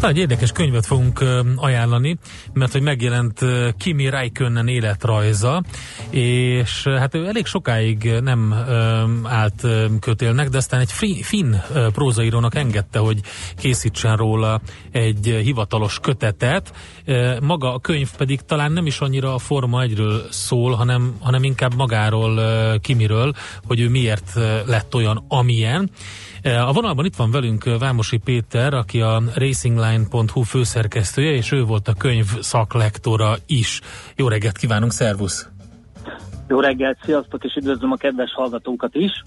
Speaker 7: Na, egy érdekes könyvet fogunk ajánlani, mert hogy megjelent Kimi Räikkönen életrajza, és hát ő elég sokáig nem állt kötélnek, de aztán egy fi, finn prózaírónak engedte, hogy készítsen róla egy hivatalos kötetet. Maga a könyv pedig talán nem is annyira a Forma 1-ről szól, hanem, hanem inkább magáról, Kimiről, hogy ő miért lett olyan, amilyen. A vonalban itt van velünk Vámosi Péter, aki a racingline.hu főszerkesztője, és ő volt a könyv szaklektora is. Jó reggelt kívánunk, szervusz!
Speaker 14: Jó reggelt, sziasztok, és üdvözlöm a kedves hallgatókat is.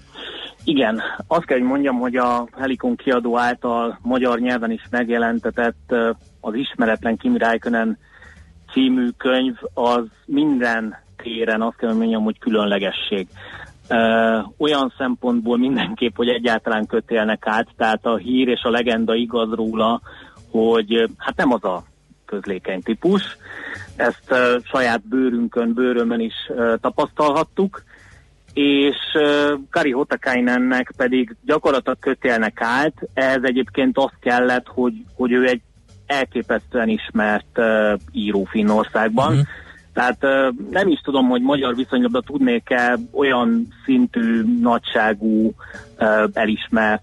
Speaker 14: Igen, azt kell, hogy mondjam, hogy a Helikon kiadó által magyar nyelven is megjelentetett az Ismeretlen Kimi Räikkönen című könyv az minden téren azt kell, hogy mondjam, hogy különlegesség. Olyan szempontból mindenképp, hogy egyáltalán kötélnek át, tehát a hír és a legenda igaz róla, hogy hát nem az a közlékeny típus. Ezt uh, saját bőrünkön, bőrömön is uh, tapasztalhattuk, és uh, Kari Hotakainennek pedig gyakorlatilag kötélnek át. Ez egyébként azt kellett, hogy, hogy ő egy elképesztően ismert uh, író Finnországban. Uh-huh tehát nem is tudom, hogy magyar viszonylatban tudnék-e olyan szintű, nagyságú, elismert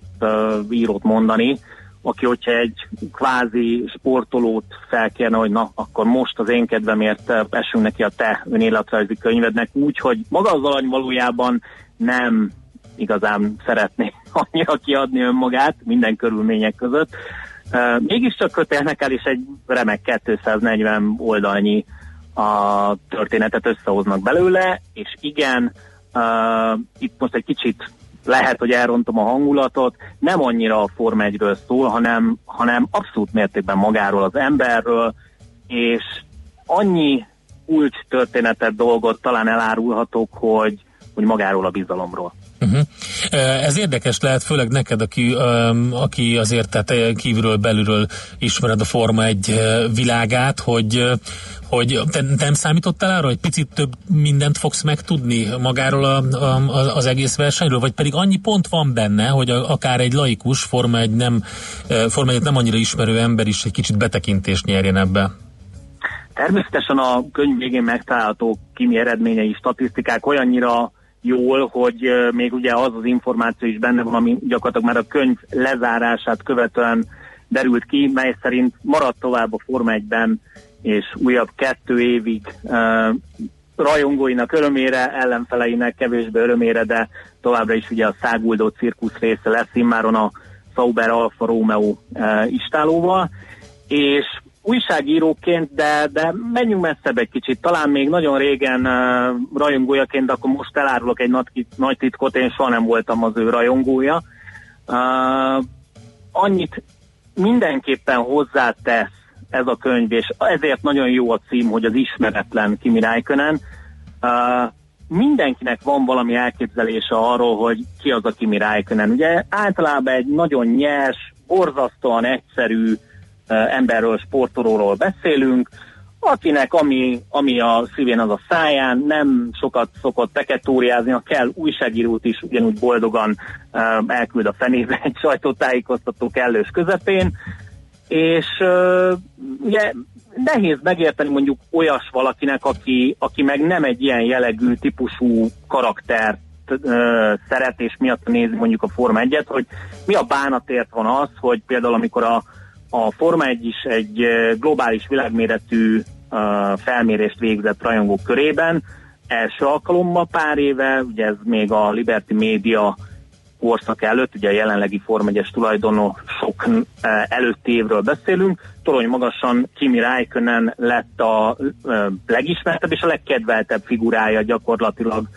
Speaker 14: írót mondani, aki, hogyha egy kvázi sportolót felkérne, hogy na, akkor most az én kedvemért esünk neki a te önéletrajzi könyvednek, úgy, hogy maga az alany valójában nem igazán szeretné *laughs* annyira kiadni önmagát minden körülmények között. Mégiscsak kötelnek el, és egy remek 240 oldalnyi a történetet összehoznak belőle, és igen, uh, itt most egy kicsit lehet, hogy elrontom a hangulatot, nem annyira a Form 1-ről szól, hanem, hanem abszolút mértékben magáról az emberről, és annyi kulcs történetet, dolgot talán elárulhatok, hogy, hogy magáról a bizalomról.
Speaker 7: Uh-huh. Ez érdekes lehet, főleg neked, aki, aki azért tehát kívülről, belülről ismered a Forma egy világát, hogy, hogy te nem számítottál arra, hogy picit több mindent fogsz megtudni magáról a, a, az egész versenyről, vagy pedig annyi pont van benne, hogy akár egy laikus Forma egy nem, Forma egy nem annyira ismerő ember is egy kicsit betekintést nyerjen ebbe?
Speaker 14: Természetesen a könyv végén megtalálható kimi eredményei, statisztikák olyannyira jól, hogy még ugye az az információ is benne van, ami gyakorlatilag már a könyv lezárását követően derült ki, mely szerint maradt tovább a Forma 1-ben, és újabb kettő évig uh, rajongóinak örömére, ellenfeleinek kevésbé örömére, de továbbra is ugye a száguldó cirkusz része lesz immáron a Sauber Alfa Romeo uh, istálóval, és újságíróként, de, de menjünk messzebb egy kicsit. Talán még nagyon régen uh, rajongójaként, de akkor most elárulok egy nagy, nagy titkot, én soha nem voltam az ő rajongója. Uh, annyit mindenképpen hozzátesz ez a könyv, és ezért nagyon jó a cím, hogy az ismeretlen Kimi Räikkönen. Uh, mindenkinek van valami elképzelése arról, hogy ki az a Kimi Räikkönen. Ugye általában egy nagyon nyers, borzasztóan egyszerű, emberről, sportolóról beszélünk, akinek ami, ami a szívén az a száján, nem sokat szokott peketóriázni, ha kell újságírót is ugyanúgy boldogan elküld a fenébe egy sajtótájékoztató kellős közepén, és ugye nehéz megérteni mondjuk olyas valakinek, aki, aki meg nem egy ilyen jellegű típusú karaktert uh, szeret, és miatt nézi mondjuk a Forma 1 hogy mi a bánatért van az, hogy például amikor a a Forma 1 is egy globális világméretű felmérést végzett rajongók körében, első alkalommal pár éve, ugye ez még a Liberty Media korszak előtt, ugye a jelenlegi Forma 1-es tulajdonosok eh, előtti évről beszélünk, torony magasan Kimi Räikkönen lett a eh, legismertebb és a legkedveltebb figurája gyakorlatilag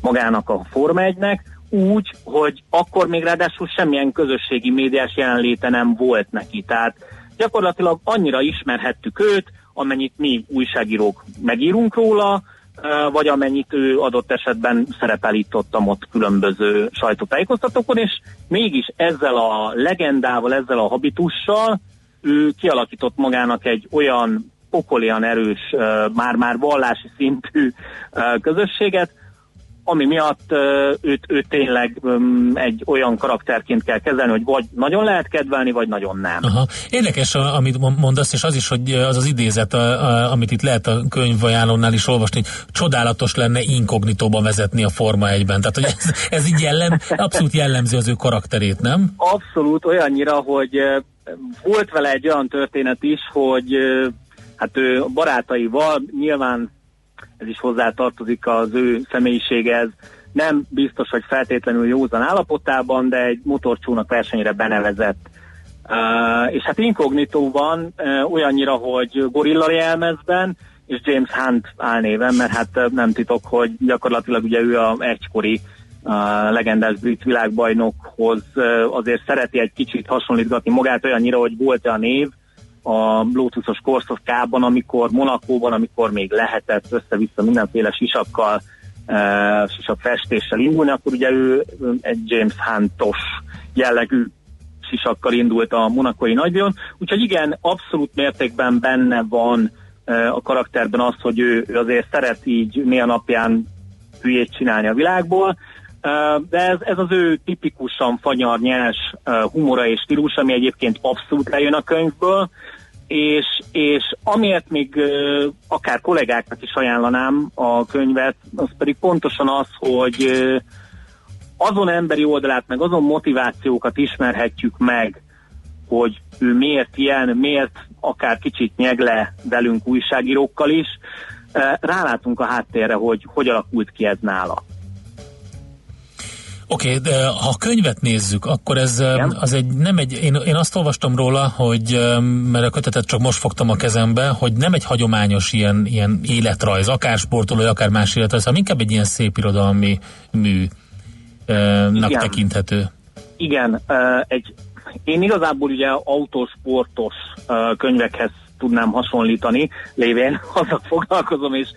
Speaker 14: magának a Forma 1-nek, úgy, hogy akkor még ráadásul semmilyen közösségi médiás jelenléte nem volt neki. Tehát gyakorlatilag annyira ismerhettük őt, amennyit mi újságírók megírunk róla, vagy amennyit ő adott esetben szerepelítottam ott különböző sajtótájékoztatókon, és mégis ezzel a legendával, ezzel a habitussal ő kialakított magának egy olyan pokolian erős, már-már vallási szintű közösséget, ami miatt őt, őt tényleg egy olyan karakterként kell kezelni, hogy vagy nagyon lehet kedvelni, vagy nagyon nem.
Speaker 7: Aha. Érdekes, amit mon- mondasz, és az is, hogy az az idézet, amit itt lehet a könyvajánlónál is olvasni, hogy csodálatos lenne inkognitóban vezetni a Forma 1-ben. Tehát, hogy ez, ez így jellem, abszolút jellemző az ő karakterét, nem?
Speaker 14: Abszolút olyannyira, hogy volt vele egy olyan történet is, hogy hát ő barátaival nyilván ez is hozzá tartozik az ő személyiséghez, nem biztos, hogy feltétlenül józan állapotában, de egy motorcsónak versenyre benevezett. Uh, és hát inkognitóban uh, olyannyira, hogy gorilla jelmezben, és James Hunt álnéven, mert hát uh, nem titok, hogy gyakorlatilag ugye ő a egykori uh, legendás brit világbajnokhoz uh, azért szereti egy kicsit hasonlítgatni magát olyannyira, hogy volt-e a név a Lotusos korszakában, amikor Monakóban, amikor még lehetett össze-vissza mindenféle sisakkal, uh, sisak festéssel indulni, akkor ugye ő egy James Huntos jellegű sisakkal indult a monakói nagydíjon. Úgyhogy igen, abszolút mértékben benne van uh, a karakterben az, hogy ő, ő azért szeret így néha napján hülyét csinálni a világból, Uh, de ez, ez az ő tipikusan fanyar, nyers humora és stílus, ami egyébként abszolút lejön a könyvből, és, és amiért még akár kollégáknak is ajánlanám a könyvet, az pedig pontosan az, hogy azon emberi oldalát, meg azon motivációkat ismerhetjük meg, hogy ő miért ilyen, miért akár kicsit nyeg le velünk újságírókkal is, rálátunk a háttérre, hogy hogy alakult ki ez nála.
Speaker 7: Oké, okay, de ha a könyvet nézzük, akkor ez Igen? az egy, nem egy, én, én azt olvastam róla, hogy, mert a kötetet csak most fogtam a kezembe, hogy nem egy hagyományos ilyen, ilyen életrajz, akár sportoló, akár más életrajz, hanem inkább egy ilyen szép irodalmi műnak
Speaker 14: Igen.
Speaker 7: tekinthető.
Speaker 14: Igen, egy, én igazából ugye autósportos könyvekhez tudnám hasonlítani, lévén *laughs* azzal foglalkozom, és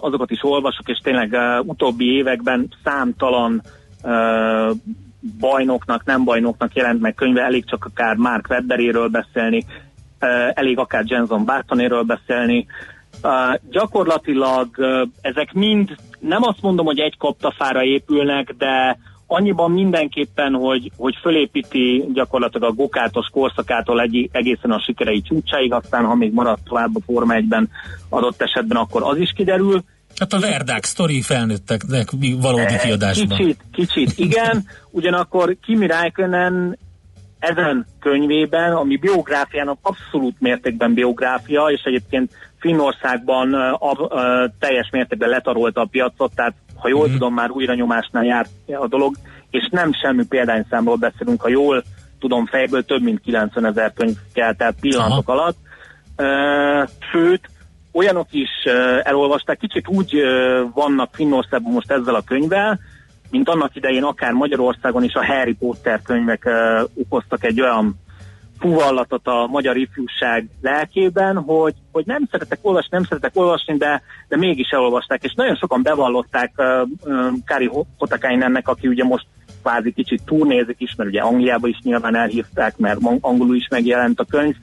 Speaker 14: azokat is olvasok, és tényleg utóbbi években számtalan bajnoknak, nem bajnoknak jelent meg könyve, elég csak akár Mark Webberéről beszélni, elég akár Jenson Bartonéről beszélni. Gyakorlatilag ezek mind, nem azt mondom, hogy egy kaptafára épülnek, de annyiban mindenképpen, hogy, hogy fölépíti gyakorlatilag a gokátos korszakától egy, egészen a sikerei csúcsáig, aztán ha még marad tovább a Forma 1-ben adott esetben, akkor az is kiderül.
Speaker 7: Hát a Verdák sztori felnőtteknek valódi kiadásban.
Speaker 14: Kicsit, kicsit, igen. Ugyanakkor Kimi Räikkönen ezen könyvében, ami biográfiának abszolút mértékben biográfia, és egyébként Finnországban uh, uh, teljes mértékben letarolta a piacot, tehát ha jól mm. tudom, már újra nyomásnál járt a dolog, és nem semmi példányszámról beszélünk, ha jól tudom fejből, több mint 90 ezer könyv kelt el pillanatok Aha. alatt. Sőt, olyanok is elolvasták, kicsit úgy vannak Finnországban most ezzel a könyvvel, mint annak idején akár Magyarországon is a Harry Potter könyvek okoztak egy olyan fuvallatot a magyar ifjúság lelkében, hogy, hogy nem szeretek olvasni, nem szeretek olvasni, de, de mégis elolvasták, és nagyon sokan bevallották uh, uh, Kári Hotakainennek, aki ugye most kvázi kicsit turnézik is, mert ugye Angliába is nyilván elhívták, mert angolul is megjelent a könyv,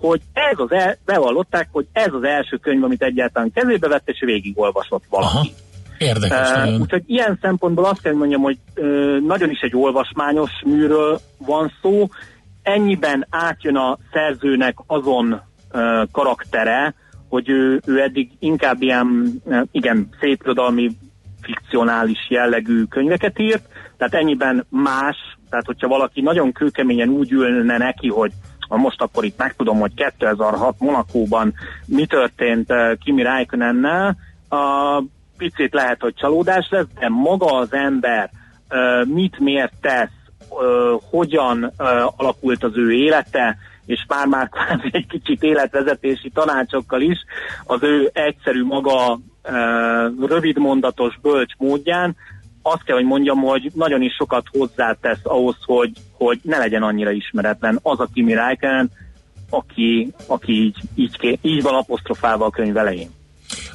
Speaker 14: hogy ez az el, bevallották, hogy ez az első könyv, amit egyáltalán kezébe vett, és végigolvasott valaki. Aha.
Speaker 7: Érdekes.
Speaker 14: Uh, úgyhogy ilyen szempontból azt kell mondjam, hogy uh, nagyon is egy olvasmányos műről van szó, ennyiben átjön a szerzőnek azon uh, karaktere, hogy ő, ő eddig inkább ilyen, uh, igen, szépirodalmi, fikcionális jellegű könyveket írt, tehát ennyiben más, tehát hogyha valaki nagyon kőkeményen úgy ülne neki, hogy most akkor itt megtudom, hogy 2006 Monakóban mi történt uh, Kimi Räikkönennel, a picit lehet, hogy csalódás lesz, de maga az ember uh, mit miért tesz, ö, hogyan alakult az ő élete, és már-már *laughs* egy kicsit életvezetési tanácsokkal is, az ő egyszerű maga ö, rövidmondatos, bölcs módján, azt kell, hogy mondjam, hogy nagyon is sokat hozzátesz ahhoz, hogy, hogy ne legyen annyira ismeretlen az a Kimi Räikkönen, aki, aki így, így, így van apostrofálva a könyv elején.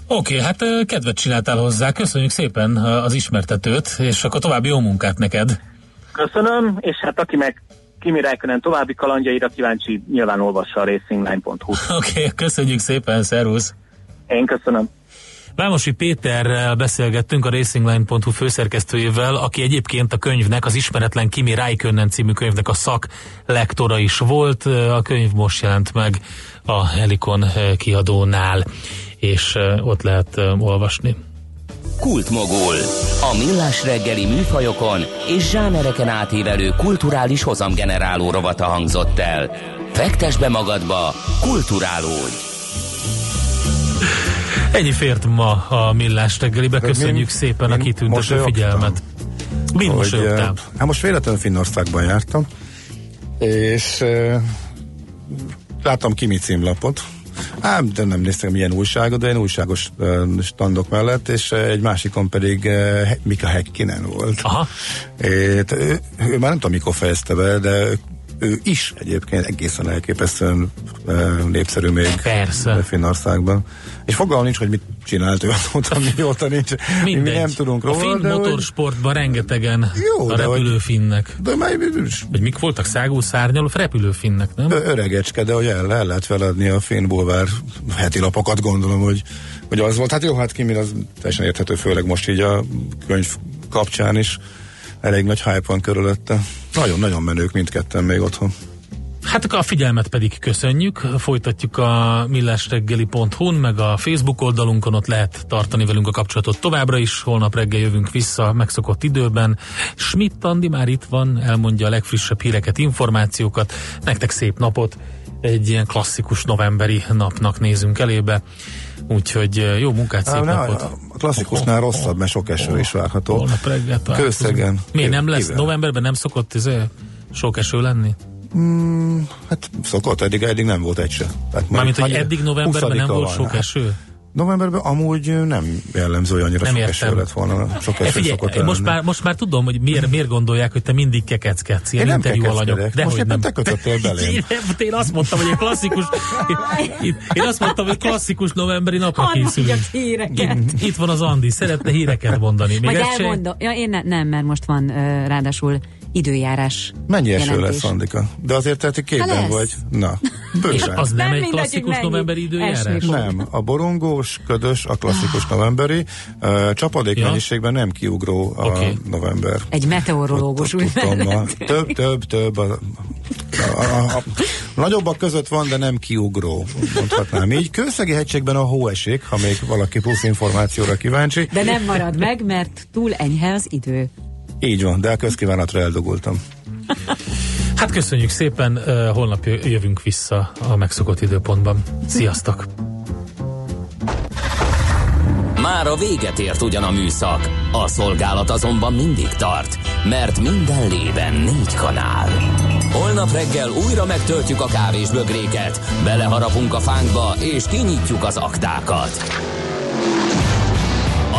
Speaker 7: Oké, okay, hát ö, kedvet csináltál hozzá, köszönjük szépen ö, az ismertetőt, és akkor további jó munkát neked.
Speaker 14: Köszönöm, és hát aki meg Kimi Räikkönen további kalandjaira kíváncsi, nyilván olvassa a racingline.hu. *laughs*
Speaker 7: Oké, okay, köszönjük szépen, szervusz!
Speaker 14: Én köszönöm.
Speaker 7: Vámosi Péterrel beszélgettünk a racingline.hu főszerkesztőjével, aki egyébként a könyvnek, az ismeretlen Kimi Räikkönen című könyvnek a szak lektora is volt. A könyv most jelent meg a Helikon kiadónál, és ott lehet olvasni.
Speaker 1: Kultmogul. A millás reggeli műfajokon és zsánereken átívelő kulturális hozamgeneráló rovata hangzott el. Fektes be magadba, kulturálódj!
Speaker 7: Ennyi fért ma a Millás reggelibe. Köszönjük szépen a kitüntető figyelmet. Mind mosolyogtál.
Speaker 8: eh, Hát most véletlenül Finnországban jártam, és eh, láttam Kimi címlapot, Ám, de nem néztem milyen újságot, de ilyen újságos uh, standok mellett, és uh, egy másikon pedig uh, Mika Häkkinen volt.
Speaker 7: Aha.
Speaker 8: É, t- ő, ő már nem tudom, mikor fejezte be, de ő is egyébként egészen elképesztően népszerű még
Speaker 7: Persze.
Speaker 8: Finnországban. És fogalmam nincs, hogy mit csinált ő azóta, *laughs* mióta nincs. Mi
Speaker 7: Mindegy.
Speaker 8: nem tudunk
Speaker 7: a
Speaker 8: róla.
Speaker 7: finn
Speaker 8: de hogy-
Speaker 7: motorsportban rengetegen
Speaker 8: Jó,
Speaker 7: a
Speaker 8: de hogy-
Speaker 7: repülőfinnek.
Speaker 8: De már
Speaker 7: Vagy mik voltak? Szágó szárnyaló? Repülőfinnek, nem?
Speaker 8: Öregecske, de hogy el, el lehet feladni a Finn Bulvár heti lapokat, gondolom, hogy, hogy az volt. Hát jó, hát Kimi az teljesen érthető, főleg most így a könyv kapcsán is elég nagy hype van körülötte. Nagyon-nagyon menők mindketten még otthon.
Speaker 7: Hát a figyelmet pedig köszönjük. Folytatjuk a millásreggeli.hu-n, meg a Facebook oldalunkon, ott lehet tartani velünk a kapcsolatot továbbra is. Holnap reggel jövünk vissza megszokott időben. Schmidt Andi már itt van, elmondja a legfrissebb híreket, információkat. Nektek szép napot, egy ilyen klasszikus novemberi napnak nézünk elébe. Úgyhogy jó munkát, szép
Speaker 8: Á,
Speaker 7: napot.
Speaker 8: a klasszikusnál rosszabb, mert sok eső is várható.
Speaker 7: Holnap reggel találkozunk.
Speaker 8: Kőszegen.
Speaker 7: Miért nem lesz?
Speaker 8: Kivel?
Speaker 7: Novemberben nem szokott ez, sok eső lenni?
Speaker 8: Mm, hát szokott, eddig, eddig nem volt egy se. Tehát
Speaker 7: Mármint, hogy eddig novemberben nem
Speaker 8: 20-a
Speaker 7: volt sok
Speaker 8: Hát,
Speaker 7: eső?
Speaker 8: Novemberben amúgy nem jellemző, hogy annyira
Speaker 7: Nem
Speaker 8: sok
Speaker 7: értem.
Speaker 8: eső lett volna. Sok
Speaker 7: E,
Speaker 8: eső
Speaker 7: figyelj,
Speaker 8: szokott
Speaker 7: most
Speaker 8: lenni.
Speaker 7: már, most már tudom, hogy miért, miért gondolják, hogy te mindig kekeckedsz, ilyen
Speaker 8: Én nem
Speaker 7: interjú alanyok. De
Speaker 8: Most éppen
Speaker 7: nem.
Speaker 8: te kötöttél belém. *laughs*
Speaker 7: Én, én azt mondtam, hogy egy klasszikus, én, én azt mondtam, hogy klasszikus novemberi napra készülünk. Itt, itt van az Andi, szeretne híreket mondani. Még
Speaker 3: Majd
Speaker 7: se-
Speaker 3: elmondom. Ja, én ne, nem, mert most van ráadásul időjárás
Speaker 8: Mennyi eső
Speaker 3: jelentés.
Speaker 8: lesz, Andika? De azért te
Speaker 3: Ha
Speaker 8: képben vagy. Na, bőven.
Speaker 7: az nem,
Speaker 3: Nem
Speaker 7: egy klasszikus novemberi időjárás?
Speaker 8: Nem, a borongós, ködös, a klasszikus novemberi, uh, csapadék
Speaker 7: Ja.
Speaker 8: mennyiségben nem kiugró a
Speaker 7: Oké.
Speaker 8: november.
Speaker 3: Egy meteorológus úgy.
Speaker 8: Több, több, több. A, a, a, a, a nagyobbak között van, de nem kiugró, mondhatnám így. Kőszegi hegységben a hó esik, ha még valaki plusz információra kíváncsi.
Speaker 3: De nem marad meg, mert túl enyhe az idő.
Speaker 8: Így van, de a közkívánatra eldugultam.
Speaker 7: Hát köszönjük szépen, holnap jö- jövünk vissza a megszokott időpontban. Sziasztok!
Speaker 1: Már a véget ért ugyan a műszak, a szolgálat azonban mindig tart, mert minden lében négy kanál. Holnap reggel újra megtöltjük a kávés bögréket, beleharapunk a fánkba és kinyitjuk az aktákat.